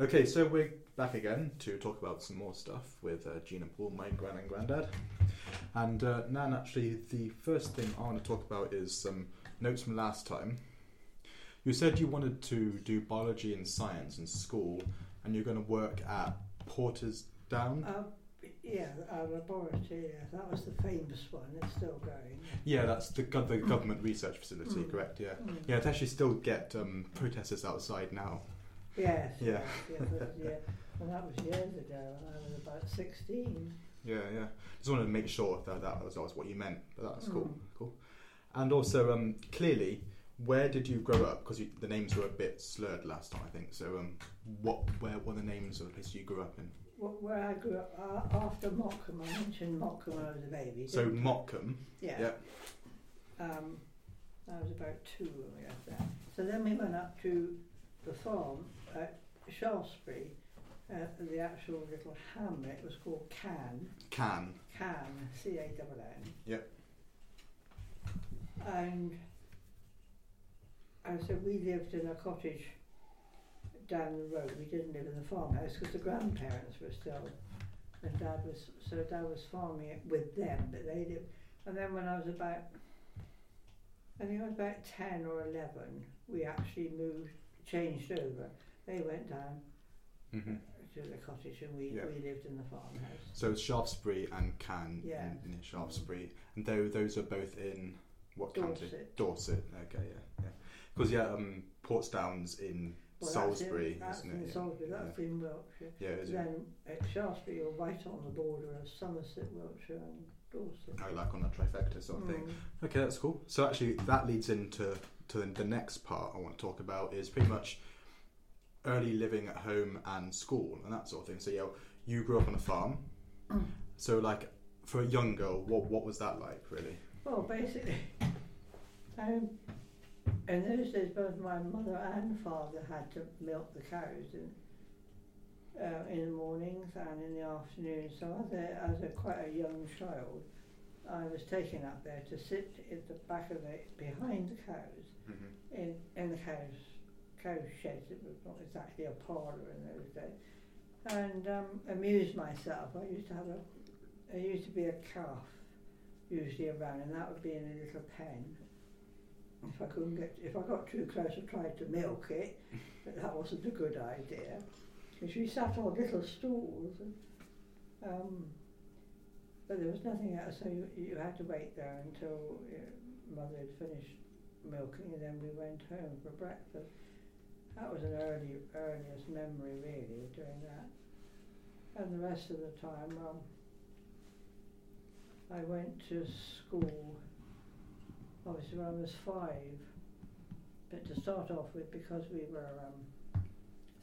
Okay, so we're back again to talk about some more stuff with uh, Gina Paul, my gran and granddad. And uh, Nan, actually, the first thing I want to talk about is some notes from last time. You said you wanted to do biology and science in school, and you're going to work at Porton Down. Uh, yeah, our laboratory, yeah, that was the famous one, it's still going. Yeah, that's the, gov- the government research facility, Mm. correct? Yeah. Mm. Yeah, it actually still get um, protesters outside now. Yes, Yeah. yes, yes, yeah. And that was years ago, when I was about 16. Yeah, yeah. Just wanted to make sure that that was, that was what you meant. But that's cool, Mm. cool. And also, um, clearly, where did you grow up? Because the names were a bit slurred last time, I think. So, um, what, where were the names of the places you grew up in? Wh- Where I grew up, uh, after Morecambe, I mentioned Morecambe when I was a baby. So, didn't Yeah. yeah. Um, I was about two when we left there. So then we went up to the farm at Shaftesbury. Uh, the actual little hamlet was called Cann. Cann. Cann, C A N N. Yep. And and so we lived in a cottage down the road. We didn't live in the farmhouse because the grandparents were still, and Dad was so Dad was farming it with them, but they lived. And then when I was about, I think I was about ten or eleven, we actually moved, changed over. They went down hmm to the cottage, and we, Yeah. we lived in the farmhouse. So, it's Shaftesbury and Cann Yeah. in, Shaftesbury. And tho- those are both in what county? Dorset. Okay, yeah. Because, yeah, um, Porton Down's in Well, Salisbury, that's in, isn't it? in Salisbury. That's yeah. in Wiltshire. Yeah, is it? Then at Shaftesbury, you're right on the border of Somerset, Wiltshire, and Dorset. I like on a trifecta sort of thing. Mm. Okay, that's cool. So actually, that leads into to the, the next part I want to talk about is pretty much early living at home and school and that sort of thing. So yeah, you grew up on a farm. Mm. So like for a young girl, what what was that like really? Well, basically, um, in those days, both my mother and father had to milk the cows in, uh, in the mornings and in the afternoons. So as a, as a quite a young child, I was taken up there to sit at the back of the behind the cows Mm-hmm. in in the cows cow sheds. It was not exactly a parlour in those days, and um, amuse myself. I used to have a, I used to be a calf usually around, and that would be in a little pen. If I couldn't get if I got too close, I tried to milk it, but that wasn't a good idea. Because we sat on little stools, and, um, but there was nothing else, so you, you had to wait there until uh, mother had finished milking and then we went home for breakfast. That was an early earliest memory really doing that. And the rest of the time um, I went to school obviously when I was five. But to start off with because we were um,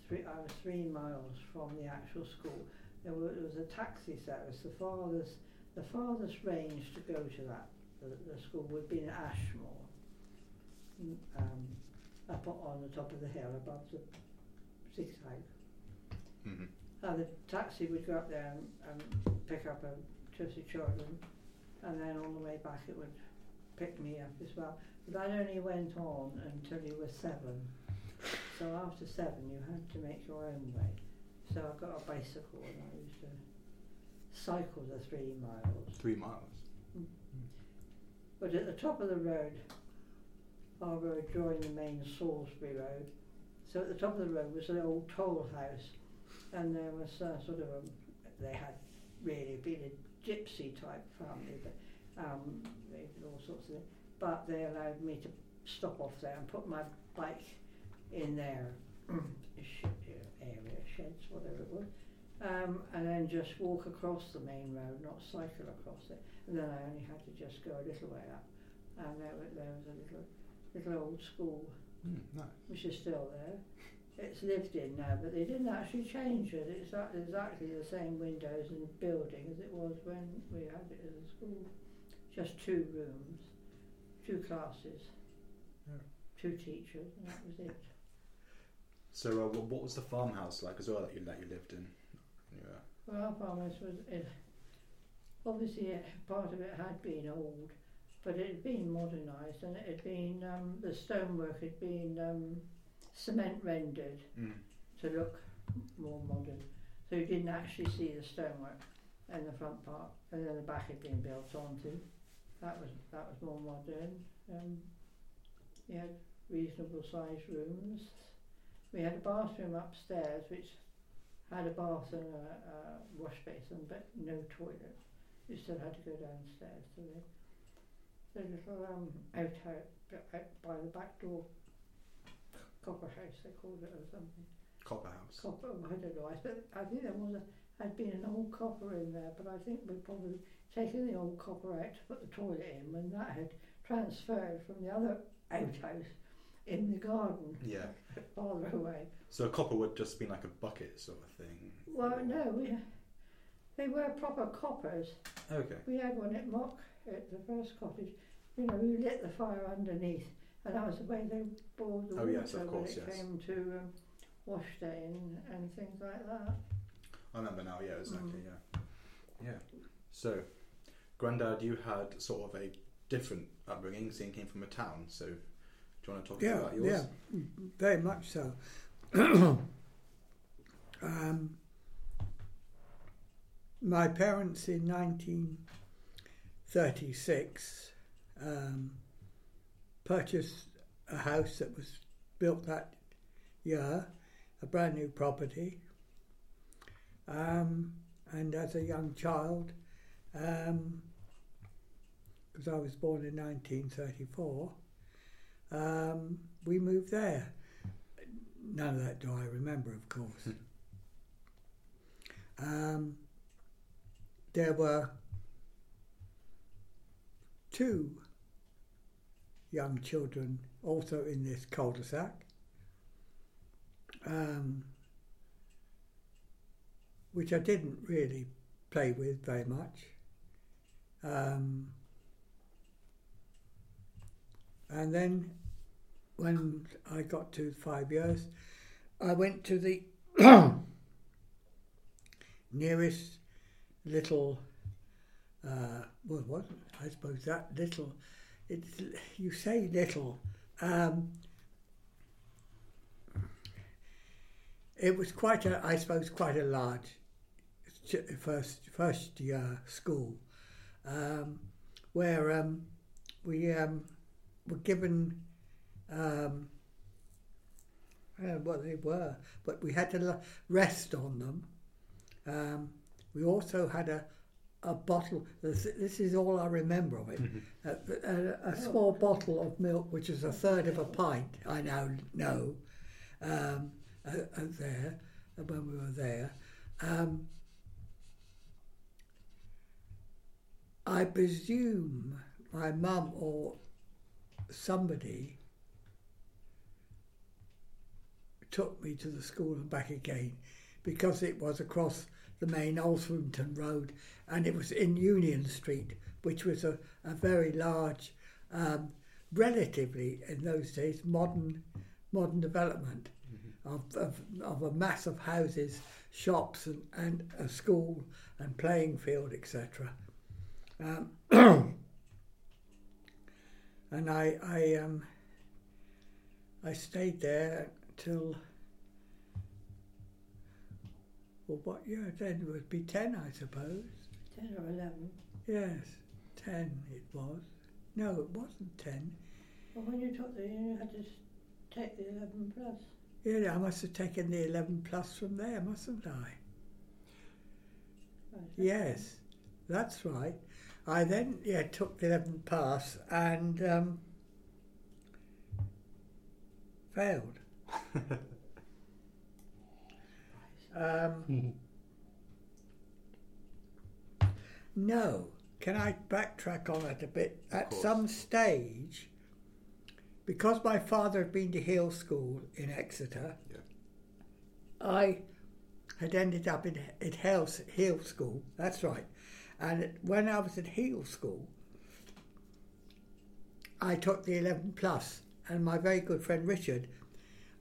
three I was three miles from the actual school, there was, there was a taxi service. The farthest the farthest range to go to that the, the school would be in Ashmore um, up on the top of the hill above the zigzag. Mm-hmm. And the taxi would go up there and, and pick up a or children, and then on the way back it would pick me up as well. But that only went on until you were seven. So after seven, you had to make your own way. So I got a bicycle and I used to cycle the three miles. Three miles. But at the top of the road, our road joined the main Salisbury Road. So at the top of the road was an old toll house, and there was uh, sort of a, they had really been a gypsy type family, but um, they did all sorts of things. But they allowed me to stop off there and put my bike in their area, sheds, whatever it was, um, and then just walk across the main road, not cycle across it. And then I only had to just go a little way up, and there, wa- there was a little, little old school Mm, nice. which is still there. It's lived in now, but they didn't actually change it. It's exactly the same windows and building as it was when we had it as a school. Just two rooms, two classes, Yeah. two teachers, and that was it. So uh, wh- what was the farmhouse like as well that you that you lived in? Yeah. Well, our farmhouse was it, obviously it, part of it had been old, but it had been modernised and it had been um, the stonework had been um, cement rendered Mm. to look more modern. So you didn't actually see the stonework in the front part, and then the back had been built onto. That was that was more modern. Um, you had reasonable sized rooms. We had a bathroom upstairs which had a bath and a, a wash basin, but no toilet. You still had to go downstairs to the, the little um, outhouse out by the back door. Copper house, they called it or something. Copper House. Copper, I don't know. I, th- I think there was a, had been an old copper in there, but I think we'd probably taken the old copper out to put the toilet in when that had transferred from the other outhouse in the garden Yeah. farther away. So a copper would just be like a bucket sort of thing. Well, no, we they were proper coppers. Okay. We had one at Mock at the first cottage. You know, we lit the fire underneath, and that was the way they boiled the Oh, water yes, of when it yes. came to um, wash day and, and things like that. I remember now. Yeah, exactly. Mm. Yeah. Yeah. So, Grandad, you had sort of a different upbringing, seeing came from a town. So, do you want to talk Yeah, about yours? yeah, very much so. um, my parents in 1936 um, purchased a house that was built that year, a brand new property. Um, and as a young child, because I was born in 1934, um, we moved there. None of that do I remember, of course. um, there were two young children also in this cul-de-sac, um, which I didn't really play with very much. Um, and then when I got to five years, I went to the nearest little, uh, well, what? I suppose that little, it's, you say little, um, it was quite a, I suppose, quite a large first first year school, um, where um, we um, were given um, I don't know what they were, but we had to rest on them. Um, we also had a, a bottle, this, this is all I remember of it, a, a, a small bottle of milk, which is a third of a pint, I now know, um, uh, uh, there, uh, when we were there. Um, I presume my mum or somebody took me to the school and back again because it was across the main Alphington Road and it was in Union Street, which was a, a very large, um, relatively in those days, modern modern development of, of, of a mass of houses, shops and, and a school and playing field, etc. Um, and I I um I stayed there till well what year then it would be ten I suppose. Ten or eleven. Yes, ten it was. No, it wasn't ten. Well, when you took the, you had to take the eleven plus. Yeah, I must have taken the eleven plus from there, mustn't I? Right. Yes, that's right. I then yeah took the eleven pass and um, failed. um, no, can I backtrack on that a bit? At course. some stage, because my father had been to Hill School in Exeter, Yeah. I had ended up in at Hill, Hill School. That's right. And when I was at Hill School, I took the 11 plus, and my very good friend Richard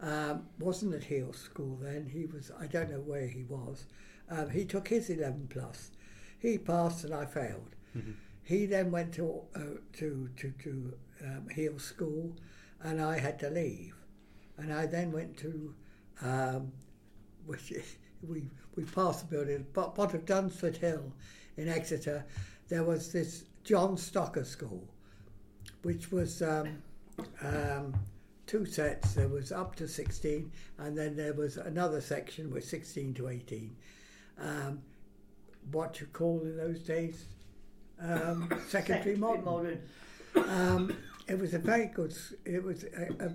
um, wasn't at Hill School then. He was, I don't know where he was. Um, he took his 11 plus. He passed and I failed. He then went to uh, to to, to um, Hill School, and I had to leave. And I then went to um, which we we passed the building, but part of Dunsford Hill in Exeter, there was this John Stocker School, which was um, um, two sets. There was up to 16, and then there was another section with 16 to 18. Um, what you call in those days um, secondary modern. modern. Um, it was a very good. It was a, a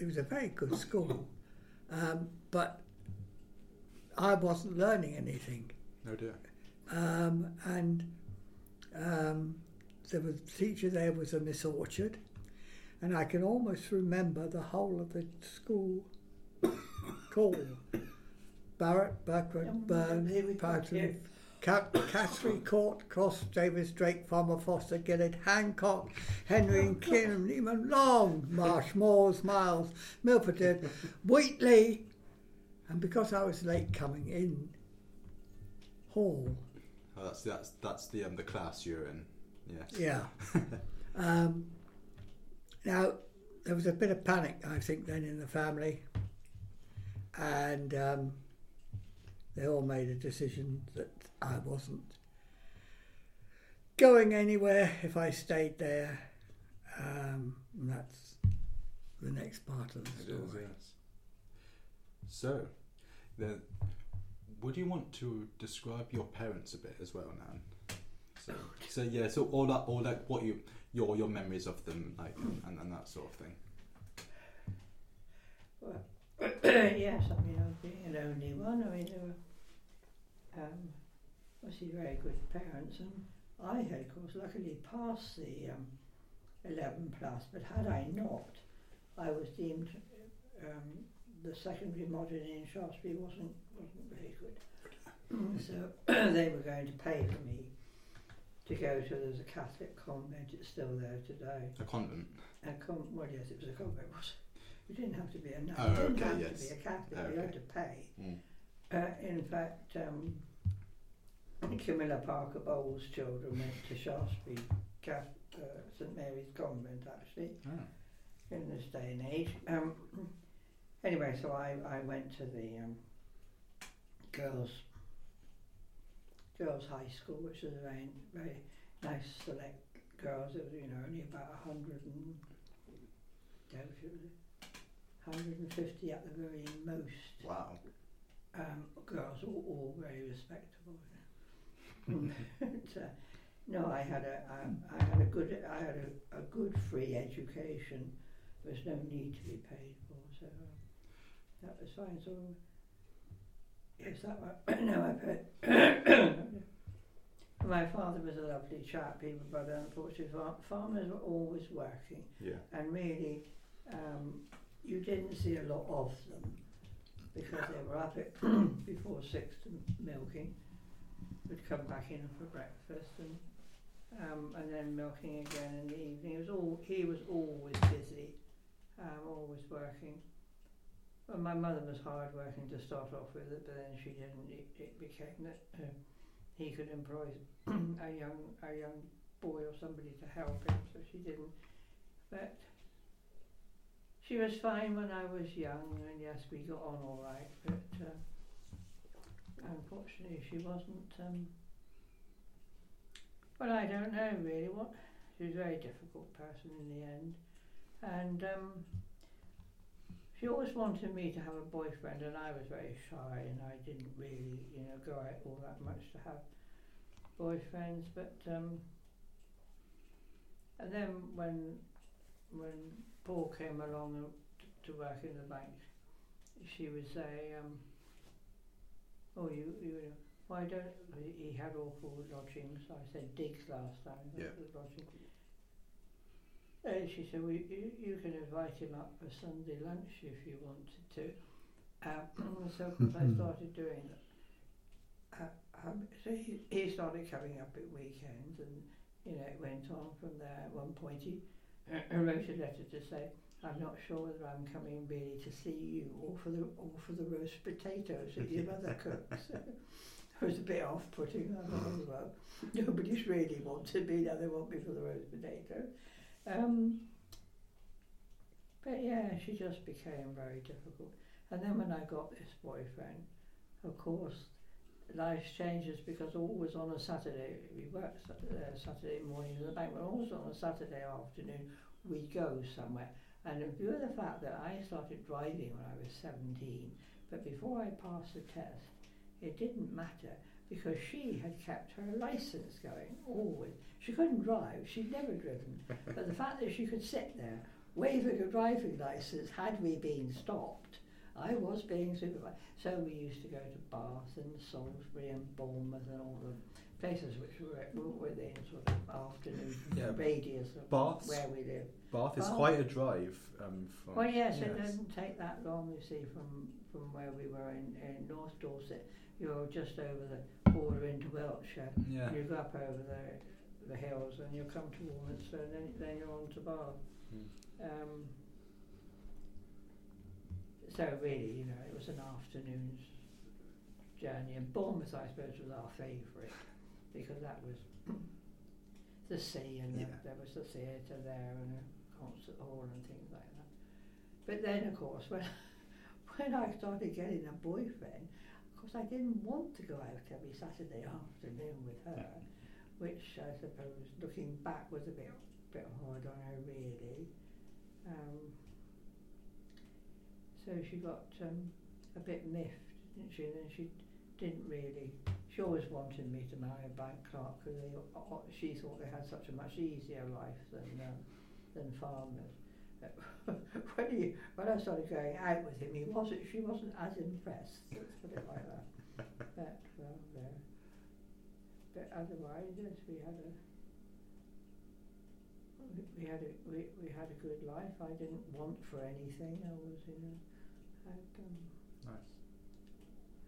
it was a very good school, um, but I wasn't learning anything, No dear. Um, and um, there was the teacher there was a Miss Orchard, and I can almost remember the whole of the school call. Barrett, Buckland, Burn, here Patton. Cat, Catherine Court, Cross, Davis, Drake, Farmer, Foster, Gillett, Hancock, Henry and Kim, Neiman, Long, Marsh, Moores, Miles, Milford, Wheatley. And because I was late coming in, Hall, Oh, that's that's that's the um, the class you're in. Yes. yeah. um, now, there was a bit of panic, I think, then in the family. And um, they all made a decision that I wasn't going anywhere if I stayed there. Um, and that's the next part of the It story. is, yes. So, then, would you want to describe your parents a bit as well, Nan? So, so yeah, so all that, all that, what you, your, your memories of them, like, and, and that sort of thing. Well, yes, I mean, I was being an only one. I mean, they were um, obviously very good parents, and I had, of course, luckily passed the um, 11 plus. But had I not, I was deemed um, the secondary modern in Shaftesbury wasn't wasn't very good. so they were going to pay for me to go to. There's a Catholic convent. It's still there today. A convent. A con- well, yes, it was a convent. Was you didn't have to be a nun. Oh, you didn't okay, have yes. to be a Catholic. You Okay. had to pay. Mm. Uh, in fact, um, Camilla Parker Bowles' children went to Shaftesbury Cath- uh, St Mary's Convent actually Oh. in this day and age. Um, anyway, so I, I went to the um, girls girls high school, which was a very very nice select girls. It was you know only about a hundred and doubt it was hundred and fifty at the very most Wow. um, girls, all, all very respectable. You know. but, uh, no, I had a, I had a good, I had a, a good free education. There was no need to be paid for, so um, that was fine. So yes, that was, no, I've heard. My father was a lovely chap, he was, but unfortunately, far, farmers were always working Yeah. and really um, you didn't see a lot of them because they were up at before six to milking. Would come back in for breakfast and um, and then milking again in the evening. It was all he was always busy, um, always working. Well, my mother was hard working to start off with it, but then she didn't. It, it became that uh, he could employ a young a young boy or somebody to help him, so she didn't. But she was fine when I was young, and yes, we got on all right. But uh, unfortunately, she wasn't. Um, well, I don't know really. What she was a very difficult person in the end, and um, she always wanted me to have a boyfriend, and I was very shy, and I didn't really, you know, go out all that much to have boyfriends. But um, and then when when Paul came along to work in the bank, she would say, um, "Oh, you, you know, why don't he he had awful lodgings?" I said digs last time. Yeah. the lodging. And she said, well, you, you can invite him up for Sunday lunch if you wanted to. Um, so of course I started doing that. Uh, um, so he, he started coming up at weekends and, you know, it went on from there. At one point he I wrote a letter to say, I'm not sure whether I'm coming really to see you or for the or for the roast potatoes that your mother cooks. it was a bit off-putting. I thought, well, nobody's really wanted me now. They want me for the roast potatoes. Um, but yeah, she just became very difficult. And then when I got this boyfriend, of course, life changes because always on a Saturday, we worked uh, Saturday morning in the bank, but always on a Saturday afternoon, we'd go somewhere. And in view of the fact that I started driving when I was 17, but before I passed the test, it didn't matter because she had kept her license going always. She couldn't drive, she'd never driven, but the fact that she could sit there waving a driving license had we been stopped, I was being supervised. So we used to go to Bath and Salisbury and Bournemouth and all the places which were, were within sort of afternoon Yeah. radius of Bath's- where we live. Bath is Bath. quite a drive. Um, from, Well, yes, it doesn't take that long, you see, from, from where we were in, in North Dorset. You're just over the border into Wiltshire. Yeah. You go up over the, the hills and you come to Warminster and then, then you're on to Bath. Hmm. Um, so really, you know, it was an afternoon's journey. And Bournemouth, I suppose, was our favourite because that was the sea and the, there was the theatre there and a concert hall and things like that. But then, of course, when when I started getting a boyfriend, course, I didn't want to go out every Saturday afternoon with her, which I suppose, looking back, was a bit bit hard on her, really. Um, so she got um, a bit miffed, didn't she? And then she didn't really. She always wanted me to marry a bank clerk because she thought they had such a much easier life than um, than farmers. When he when I started going out with him, he wasn't. She wasn't as impressed. Let's put it like that. But well, there. But otherwise, yes, we had a we, had a we, we had a good life. I didn't want for anything. I was in a had um, Nice.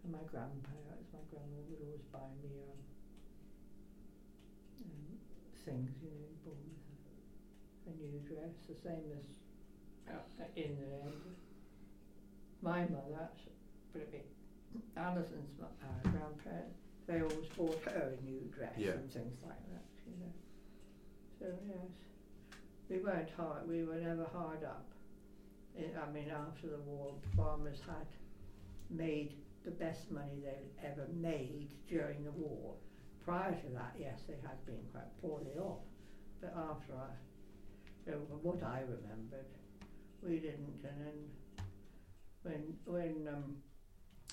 and my grandparents, my grandmother would always buy me um, um, things, you know, bought me a, a new dress, the same as uh, in the end. My mother, but it, Alison's uh, grandparents, they always bought her a new dress Yeah. and things like that, you know. So yes, we weren't hard. We were never hard up. I I mean, after the war, farmers had made the best money they'd ever made during the war. Prior to that, yes, they had been quite poorly off, but after I, you know, what I remembered, we didn't. And then when when um,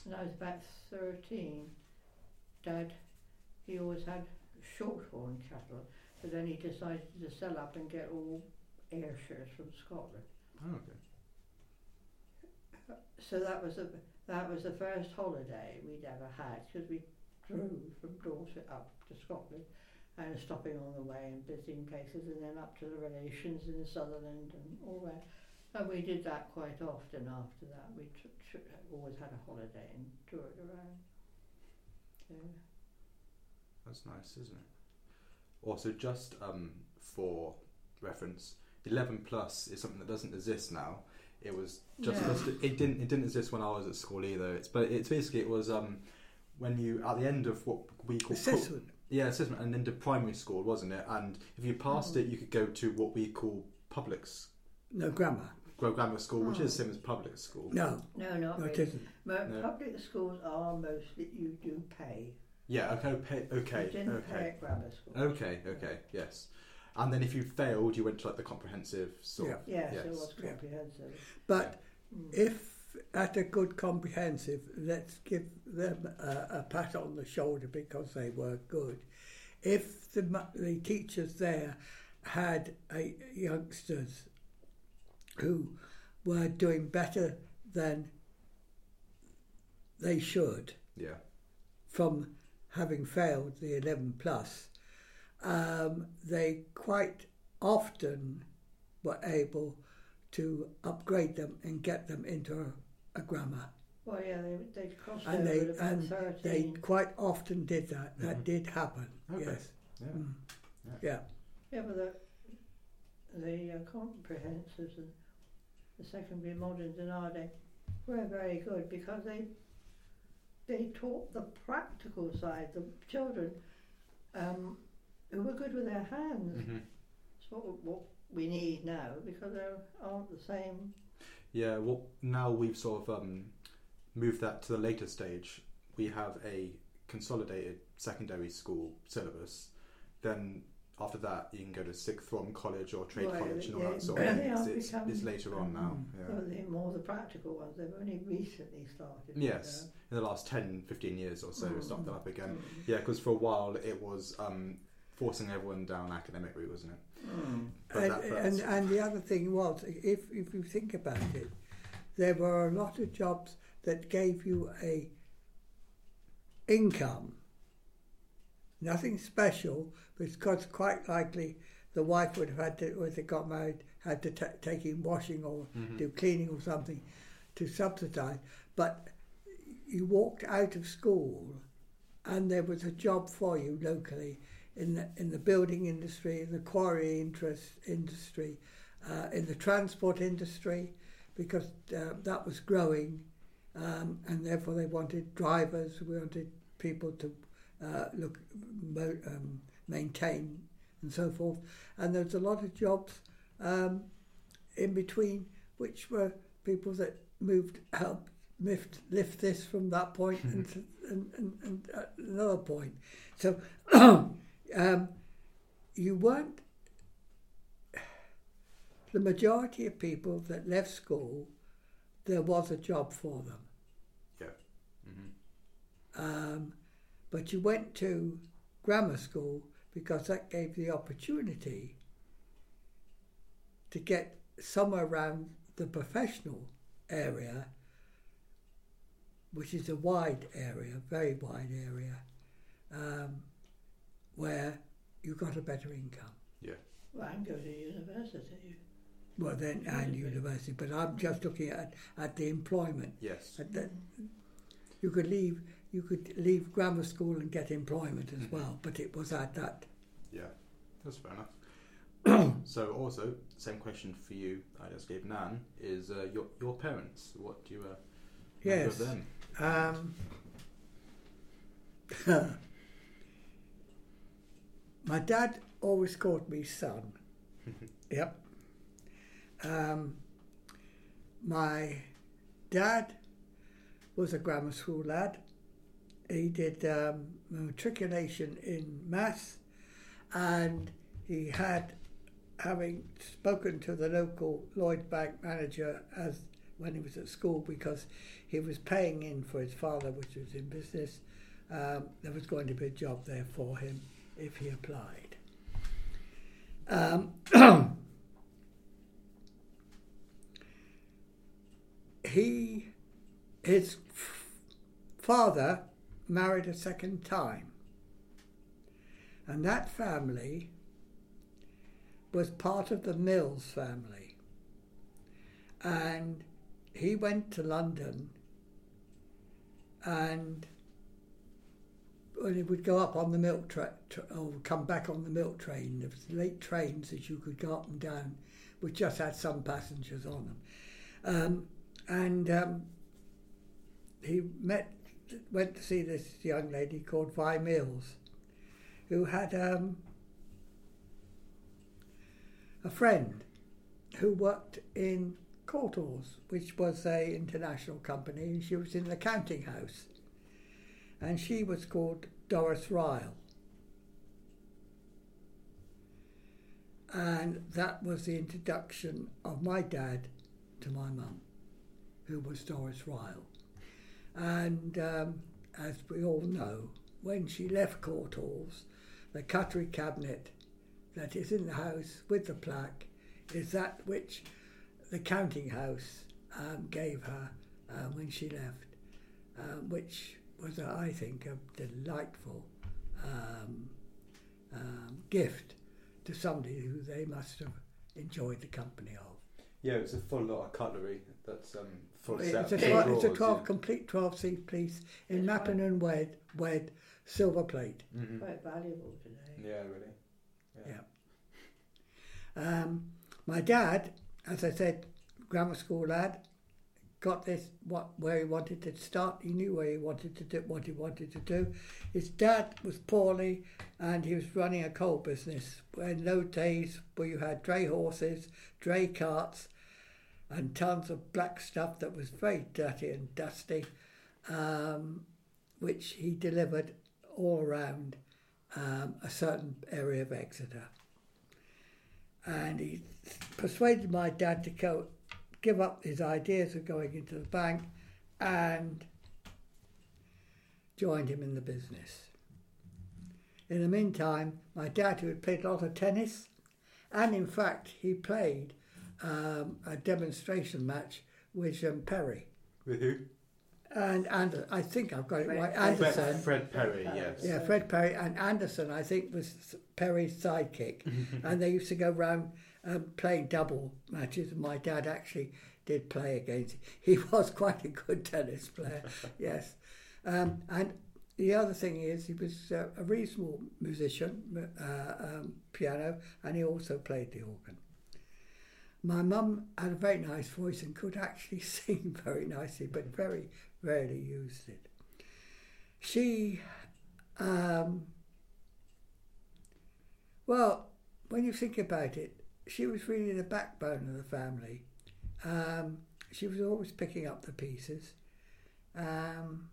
when I was about thirteen, Dad, he always had shorthorn cattle, but then he decided to sell up and get all Ayrshires from Scotland. Oh, okay. So that was the that was the first holiday we'd ever had because we drove from Dorset up to Scotland and stopping on the way and visiting places and then up to the relations in the Sutherland and all that. And we did that quite often after that. We tr- tr- always had a holiday and toured around. So, That's nice, isn't it? Also, just um, for reference, eleven plus is something that doesn't exist now. It was just Yeah. listed- it didn't it didn't exist when I was at school either. It's but it's basically it was um, when you at the end of what we call Assessment. yeah assessment and into primary school wasn't it? And if you passed Mm. it, you could go to what we call public s- No grammar. Grammar school, which Oh. is the same as public school. No, no, not no, it really. isn't. Mo- No. Public schools are mostly you do pay. Yeah. Okay. Okay. Okay. you didn't okay. pay at grammar school. Okay, okay, yes. And then if you failed, you went to like the comprehensive sort of. Yes, Yes. it was Yeah. comprehensive. But Mm. if at a good comprehensive, let's give them a, a pat on the shoulder because they were good. If the mu- the teachers there had a, youngsters who were doing better than they should Yeah. from having failed the 11 plus, um, they quite often were able to upgrade them and get them into a, a grammar. Well, yeah, they they crossed And over they- at about and They quite often did that. That Mhm. did happen. Okay. Yes. Yeah. Mm. Yeah. Yeah. Yeah, but the the uh, comprehensives and the secondary moderns in our day were very good because they they taught the practical side. The children um, who were good with their hands. Mhm. Sort of what we need now because they aren't the same. Yeah. Well, now we've sort of um, move that to the later stage, we have a consolidated secondary school syllabus. Then after that, you can go to sixth form college or trade Right, college and all that sort of thing. are It's, it's later on now. Mm. Yeah. Well, more the practical ones, they've only recently started. Yes, in the last 10, 15 years or so, Mm. it's started that up again. know. Yeah, because for a while it was um, forcing everyone down academic route, wasn't it? Mm. And, and, and the other thing was, if, if you think about it, there were a lot of jobs that gave you a income. Nothing special, because quite likely the wife would have had to, if they got married, had to ta take in washing or Mhm. do cleaning or something to subsidise. But you walked out of school and there was a job for you locally in the, in the building industry, in the quarry interest industry, uh, in the transport industry, because uh, that was growing, um, and therefore they wanted drivers, we wanted people to uh, look, mo- um, maintain, and so forth. And there was a lot of jobs um, in between, which were people that moved, helped lift lift this from that point and, to, and, and, and uh, another point. So um, you weren't. The majority of people that left school, there was a job for them. Mhm. Um, but you went to grammar school because that gave the opportunity to get somewhere around the professional area, which is a wide area, very wide area, um, where you got a better income. Yeah. Well, I'm going to university. Well, then, and university, but I'm just looking at, at the employment. Yes. At the, you could leave you could leave grammar school and get employment as well, but it was at that. Yeah, that's fair enough. so, also, same question for you. I just gave Nan is uh, your your parents. What do you uh, remember Yes. of them? Um, my dad always called me son. yep. Um, my dad was a grammar school lad. He did um, matriculation in maths, and he had, having spoken to the local Lloyd Bank manager as when he was at school, because he was paying in for his father, which was in business. Um, there was going to be a job there for him if he applied. Um, he, his father married a second time, and that family was part of the Mills family. And he went to London and when he would go up on the milk train or come back on the milk train, there was late trains that you could go up and down, which just had some passengers on them. Um, and um, he met, went to see this young lady called Vi Mills, who had um, a friend who worked in Courtaulds, which was a international company, and she was in the counting house and she was called Doris Ryle. And that was the introduction of my dad to my mum, who was Doris Ryle. And um, as we all know, when she left Courtaulds, the cutlery cabinet that is in the house with the plaque is that which the counting house um, gave her uh, when she left, um, which was, uh, I think, a delightful um, um, gift to somebody who they must have enjoyed the company of. Yeah, it's a full lot of cutlery. That's um, full It's set. a, of twelve, it's a 12, yeah. complete 12 seat piece in It's Mappin and Webb, wed silver plate. Mhm. Quite valuable today. Yeah, really. Yeah. Um, my dad, as I said, grammar school lad, got this what where he wanted to start. He knew where he wanted to do what he wanted to do. His dad was poorly, and he was running a coal business. In those days, where you had dray horses, dray carts, and tons of black stuff that was very dirty and dusty. um, which he delivered all around um, a certain area of Exeter. And he persuaded my dad to go give up his ideas of going into the bank and joined him in the business. In the meantime, my dad, who had played a lot of tennis, and in fact, he played um, a demonstration match with um, Perry. With who? And, and I think I've got it Fred- right. Anderson. Fred, Fred Perry, yes. Yeah, Fred Perry and Anderson, I think, was Perry's sidekick, and they used to go round um, playing double matches. And my dad actually did play against. Him. He was quite a good tennis player, yes. Um, and the other thing is, he was uh, a reasonable musician, uh, um, piano, and he also played the organ. My mum had a very nice voice and could actually sing very nicely, but very rarely used it. She um, well, when you think about it, she was really the backbone of the family. Um, she was always picking up the pieces. Um,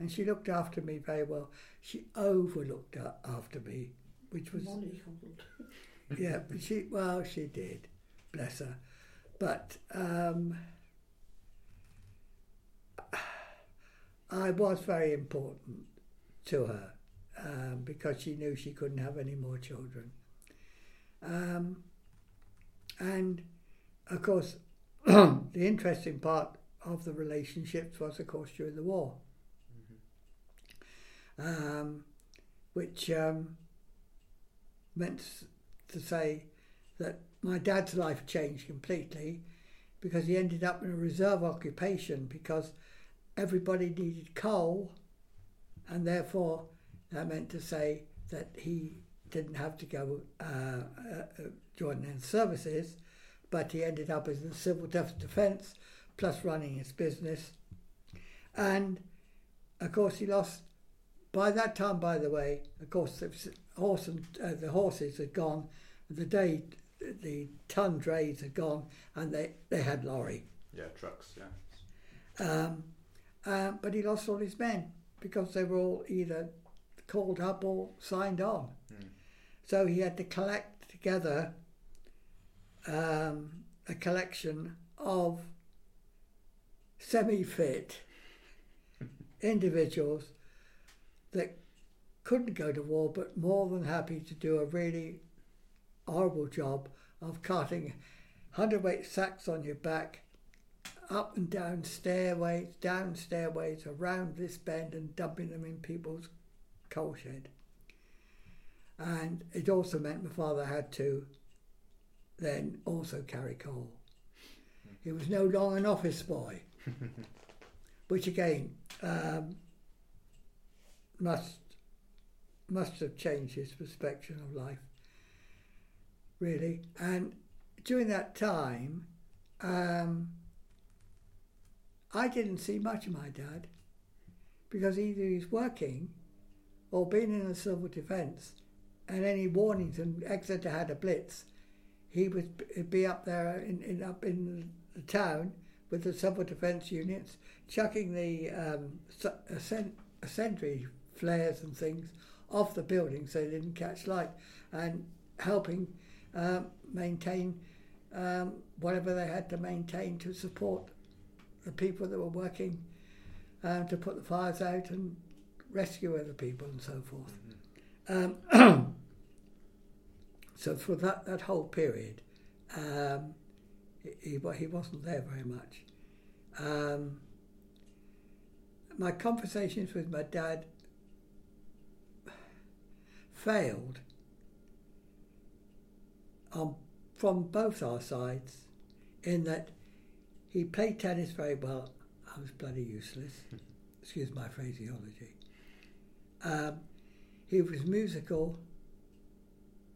and she looked after me very well. She overlooked after me, which was Mollycoddled. yeah, but she well, she did, bless her. But um, I was very important to her um, because she knew she couldn't have any more children. Um, and of course, the interesting part of the relationships was, of course, during the war, um, which um, meant to say that my dad's life changed completely because he ended up in a reserve occupation because everybody needed coal and therefore that meant to say that he didn't have to go uh, uh, join in services but he ended up as the civil defence plus running his business. And of course he lost by that time by the way of course the horse and uh, the horses had gone the day the ton drays had gone and they, they had lorry Yeah, trucks, yeah. um, um, but he lost all his men because they were all either called up or signed on. Hmm. So he had to collect together um, a collection of semi fit individuals that couldn't go to war but more than happy to do a really horrible job of carting hundredweight sacks on your back up and down stairways, down stairways, around this bend and dumping them in people's coal shed. And it also meant my father had to then also carry coal. He was no longer an office boy, which again um, must must have changed his perspective of life, really. And during that time, um, I didn't see much of my dad because either he's working or being in the civil defence, and any warnings and Exeter had a blitz, he would be up there in, in up in the town with the civil defence units, chucking the um, s- ascent, ascendry flares and things off the building so they didn't catch light, and helping um, maintain um, whatever they had to maintain to support the people that were working um, to put the fires out and rescue other people and so forth. Um, so for that, that whole period, um, he, he he wasn't there very much. Um, my conversations with my dad failed on, from both our sides in that he played tennis very well. I was bloody useless. Excuse my phraseology. Um, he was musical,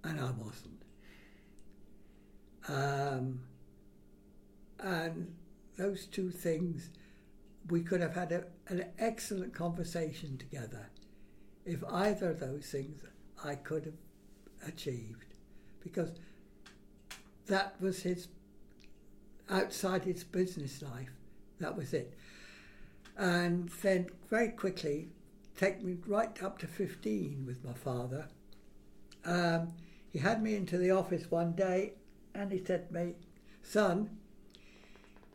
and I wasn't. Um, and those two things, we could have had a, an excellent conversation together if either of those things I could have achieved, because that was his outside his business life. That was it. and then very quickly take me right up to 15 with my father. Um, he had me into the office one day and he said to me, Son,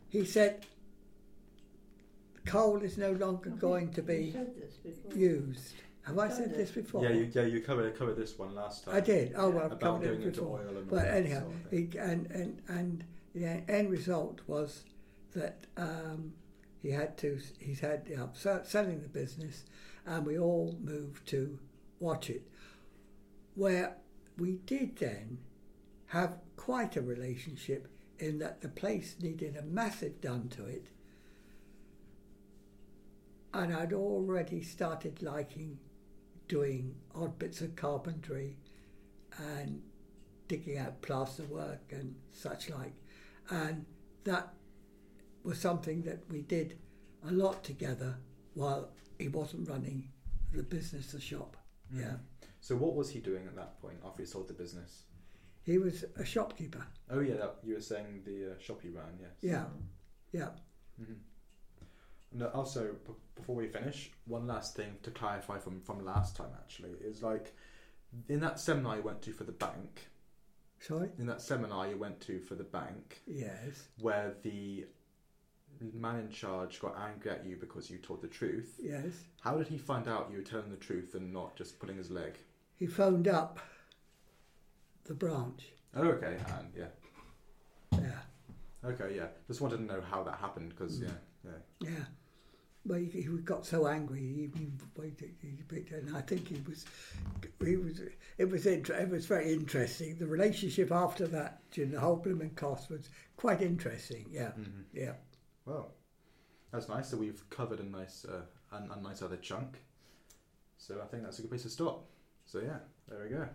he said, coal is no longer I going to be said this before. used. Have I said this before? Yeah, you, yeah, you covered covered this one last time. I did. Oh, well, I've About covered going it into before. oil and But anyhow, sort of he, and, and, and the end result was that um, he had to, he's had you know, selling the business, and we all moved to Watchet, where we did then have quite a relationship in that the place needed a massive done to it, and I'd already started liking doing odd bits of carpentry and digging out plaster work and such like. And that was something that we did a lot together while he wasn't running the business, the shop. Mm. Yeah. So what was he doing at that point after he sold the business? He was a shopkeeper. Oh yeah, that, you were saying the uh, shop he ran. Yes. Yeah. Yeah. hmm No, oh, also, b- before we finish, one last thing to clarify from, from last time actually is like in that seminar you went to for the bank, Sorry? in that seminar you went to for the bank, Yes. where the man in charge got angry at you because you told the truth. Yes. How did he find out you were telling the truth and not just pulling his leg? He phoned up the branch. Oh, okay, and yeah, Yeah. okay, yeah. Just wanted to know how that happened because yeah, yeah. Yeah. But he, he got so angry, he, he, he, and I think he was, he was. It was inter- it was very interesting. The relationship after that, know, the whole blooming cost was quite interesting. Yeah, hmm yeah. Well, that's nice. So we've covered a nice, uh, a, a nice other chunk. So I think that's a good place to stop. So yeah, there we go.